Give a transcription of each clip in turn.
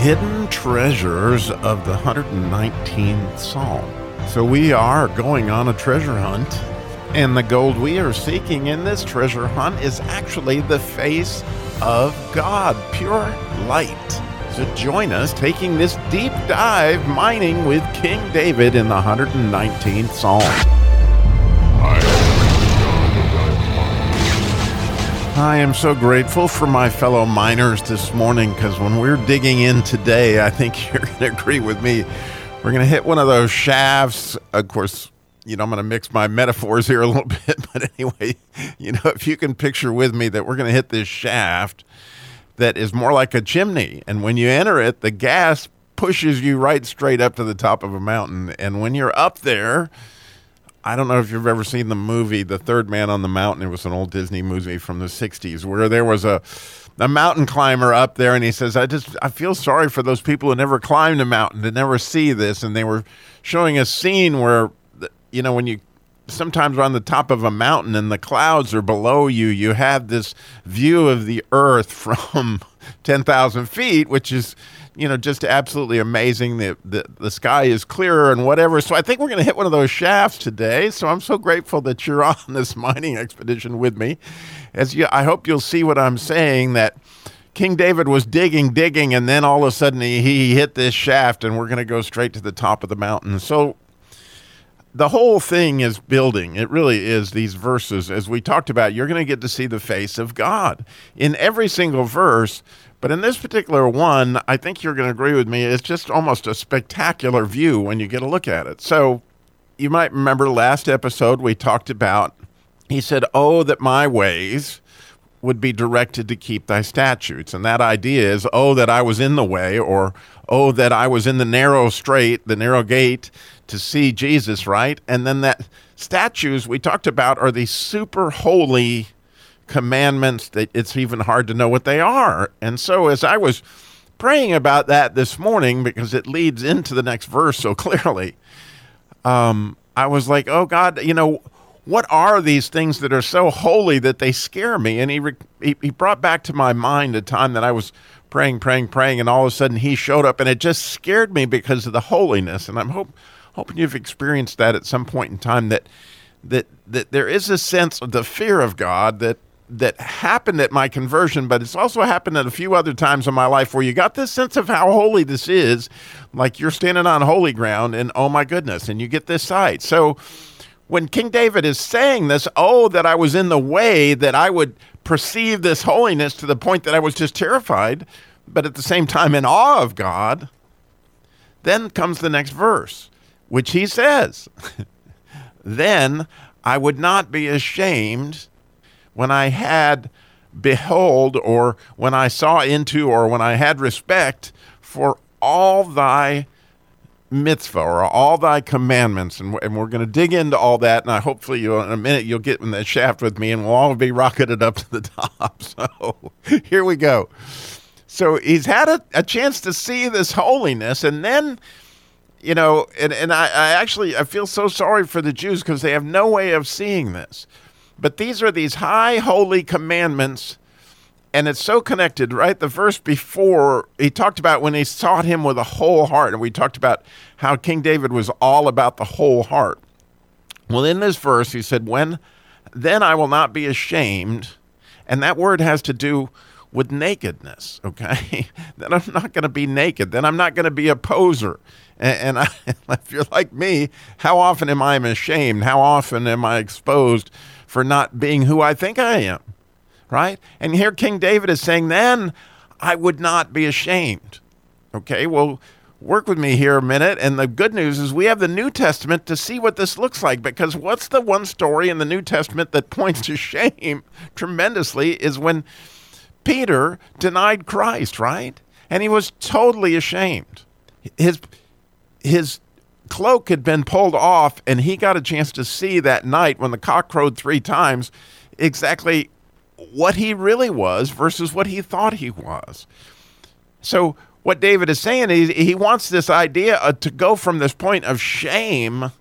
hidden treasures of the 119th Psalm. So we are going on a treasure hunt, and the gold we are seeking in this treasure hunt is actually the face of God, pure light. So join us taking this deep dive mining with King David in the 119th Psalm. I am so grateful for my fellow miners this morning because when we're digging in today, I think you're going to agree with me. We're going to hit one of those shafts. Of course, you know, I'm going to mix my metaphors here a little bit, but anyway, you know, if you can picture with me that we're going to hit this shaft that is more like a chimney. And when you enter it, the gas pushes you right straight up to the top of a mountain. And when you're up there, I don't know if you've ever seen the movie The Third Man on the Mountain. It was an old Disney movie from the 60s where there was a a mountain climber up there and he says, "I just I feel sorry for those people who never climbed a mountain to never see this." And they were showing a scene where you know when you sometimes on the top of a mountain and the clouds are below you, you have this view of the earth from 10,000 feet, which is you know, just absolutely amazing. The, the, the sky is clearer and whatever. So I think we're going to hit one of those shafts today. So I'm so grateful that you're on this mining expedition with me. As you, I hope you'll see what I'm saying that King David was digging, digging, and then all of a sudden he, he hit this shaft, and we're going to go straight to the top of the mountain. So the whole thing is building. It really is these verses. As we talked about, you're going to get to see the face of God. In every single verse, but in this particular one, I think you're going to agree with me, it's just almost a spectacular view when you get a look at it. So you might remember last episode we talked about, he said, Oh, that my ways would be directed to keep thy statutes. And that idea is, oh, that I was in the way, or oh, that I was in the narrow straight, the narrow gate to see Jesus, right? And then that statutes we talked about are these super holy commandments that it's even hard to know what they are. And so as I was praying about that this morning, because it leads into the next verse so clearly, um, I was like, oh God, you know, what are these things that are so holy that they scare me? And he, re- he, brought back to my mind a time that I was praying, praying, praying, and all of a sudden he showed up, and it just scared me because of the holiness. And I'm hope, hoping you've experienced that at some point in time that that that there is a sense of the fear of God that that happened at my conversion, but it's also happened at a few other times in my life where you got this sense of how holy this is, like you're standing on holy ground, and oh my goodness, and you get this sight. So when King David is saying this, oh, that I was in the way, that I would perceive this holiness to the point that I was just terrified, but at the same time in awe of God, then comes the next verse, which he says, Then I would not be ashamed when I had behold, or when I saw into, or when I had respect for all thy mitzvah or all thy commandments and, and we're going to dig into all that and I hopefully you in a minute you'll get in the shaft with me and we'll all be rocketed up to the top. So here we go. So he's had a, a chance to see this holiness and then you know and, and I, I actually i feel so sorry for the jews because they have no way of seeing this. But these are these high holy commandments, and it's so connected, right? The verse before, he talked about when he sought him with a whole heart, and we talked about how King David was all about the whole heart. Well, in this verse, he said, When then I will not be ashamed, and that word has to do with nakedness, okay? then I'm not going to be naked. Then I'm not going to be a poser. And, and I, if you're like me, how often am I ashamed? How often am I exposed for not being who I think I am, right? And here King David is saying, then I would not be ashamed. Okay, well, work with me here a minute. And the good news is we have the New Testament to see what this looks like because what's the one story in the New Testament that points to shame tremendously is when Peter denied Christ, right? And he was totally ashamed. His his cloak had been pulled off, and he got a chance to see that night when the cock crowed three times exactly what he really was versus what he thought he was. So, what David is saying is he wants this idea uh, to go from this point of shame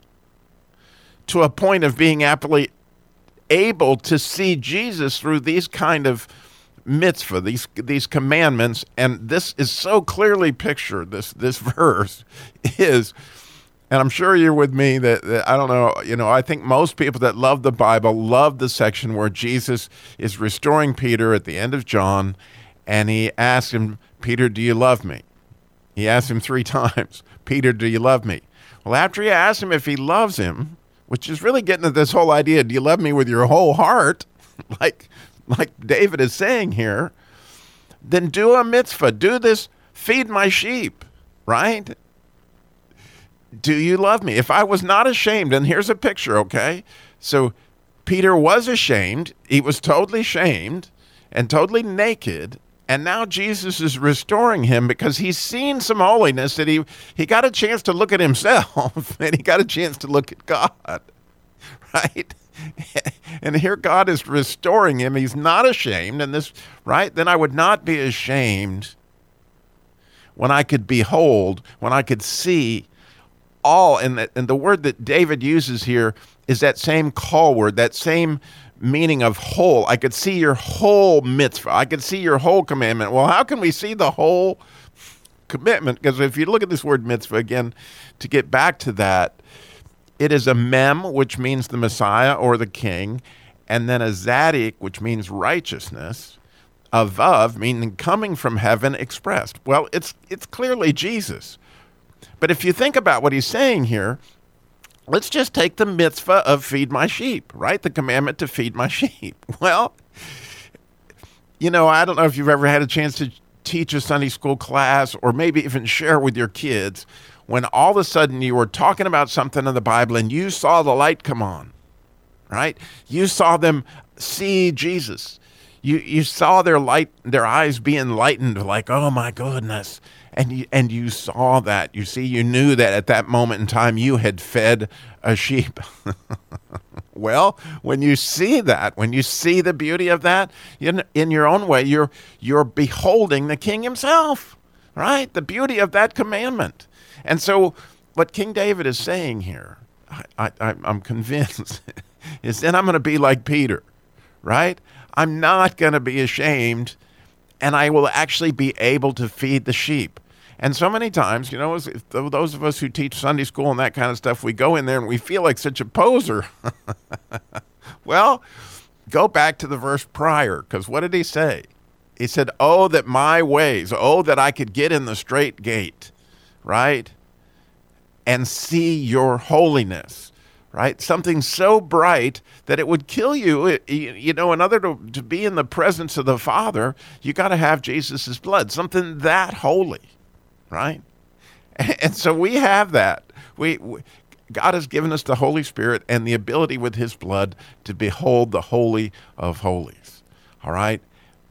to a point of being aptly able to see Jesus through these kind of mitzvah, these these commandments, and this is so clearly pictured. This this verse is, and I'm sure you're with me that, that I don't know. You know, I think most people that love the Bible love the section where Jesus is restoring Peter at the end of John, and he asks him, "Peter, do you love me?" He asks him three times, "Peter, do you love me?" Well, after he asks him if he loves him, which is really getting at this whole idea, do you love me with your whole heart? like like David is saying here, then do a mitzvah. Do this, feed my sheep, right? Do you love me? If I was not ashamed, and here's a picture, okay? So Peter was ashamed. He was totally shamed and totally naked. And now Jesus is restoring him because he's seen some holiness that he, he got a chance to look at himself and he got a chance to look at God, right? and here God is restoring him. He's not ashamed. And this, right? Then I would not be ashamed when I could behold, when I could see all. And the, and the word that David uses here is that same call word, that same meaning of whole. I could see your whole mitzvah. I could see your whole commandment. Well, how can we see the whole commitment? Because if you look at this word mitzvah again, to get back to that, it is a mem, which means the Messiah or the King, and then a zadik, which means righteousness. A vav, meaning coming from heaven, expressed. Well, it's it's clearly Jesus. But if you think about what he's saying here, let's just take the mitzvah of feed my sheep, right? The commandment to feed my sheep. Well, you know, I don't know if you've ever had a chance to teach a Sunday school class or maybe even share with your kids when all of a sudden you were talking about something in the Bible and you saw the light come on, right? You saw them see Jesus. You, you saw their light, their eyes be enlightened, like, oh my goodness. And you, and you saw that. You see, you knew that at that moment in time you had fed a sheep. well, when you see that, when you see the beauty of that, in, in your own way, you're, you're beholding the king himself, right? The beauty of that commandment. And so, what King David is saying here, I, I, I'm convinced, is then I'm going to be like Peter, right? I'm not going to be ashamed, and I will actually be able to feed the sheep. And so many times, you know, those of us who teach Sunday school and that kind of stuff, we go in there and we feel like such a poser. well, go back to the verse prior, because what did he say? He said, Oh, that my ways, oh, that I could get in the strait gate right? And see your holiness, right? Something so bright that it would kill you. It, you know, in order to, to be in the presence of the Father, you got to have Jesus' blood, something that holy, right? And so we have that. We, we God has given us the Holy Spirit and the ability with His blood to behold the Holy of Holies. All right?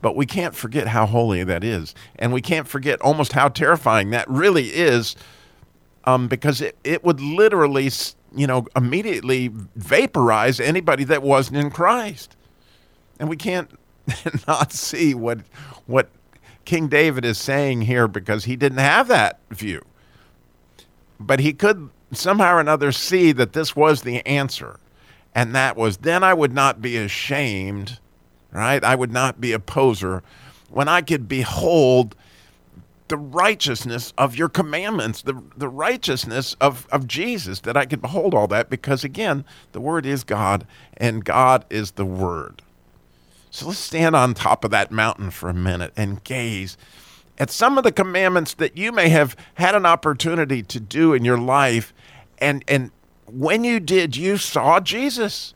But we can't forget how holy that is. And we can't forget almost how terrifying that really is um, because it, it would literally, you know, immediately vaporize anybody that wasn't in Christ. And we can't not see what, what King David is saying here because he didn't have that view. But he could somehow or another see that this was the answer. And that was, then I would not be ashamed right? I would not be a poser when I could behold the righteousness of your commandments, the, the righteousness of, of Jesus, that I could behold all that because, again, the Word is God and God is the Word. So let's stand on top of that mountain for a minute and gaze at some of the commandments that you may have had an opportunity to do in your life. And, and when you did, you saw Jesus.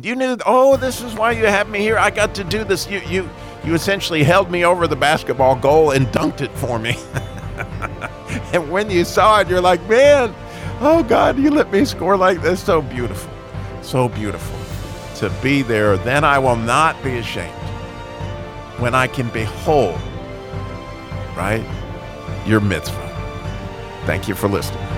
You knew, oh, this is why you have me here. I got to do this. You, you, you essentially held me over the basketball goal and dunked it for me. and when you saw it, you're like, man, oh God, you let me score like this. So beautiful. So beautiful to be there. Then I will not be ashamed when I can behold, right, your mitzvah. Thank you for listening.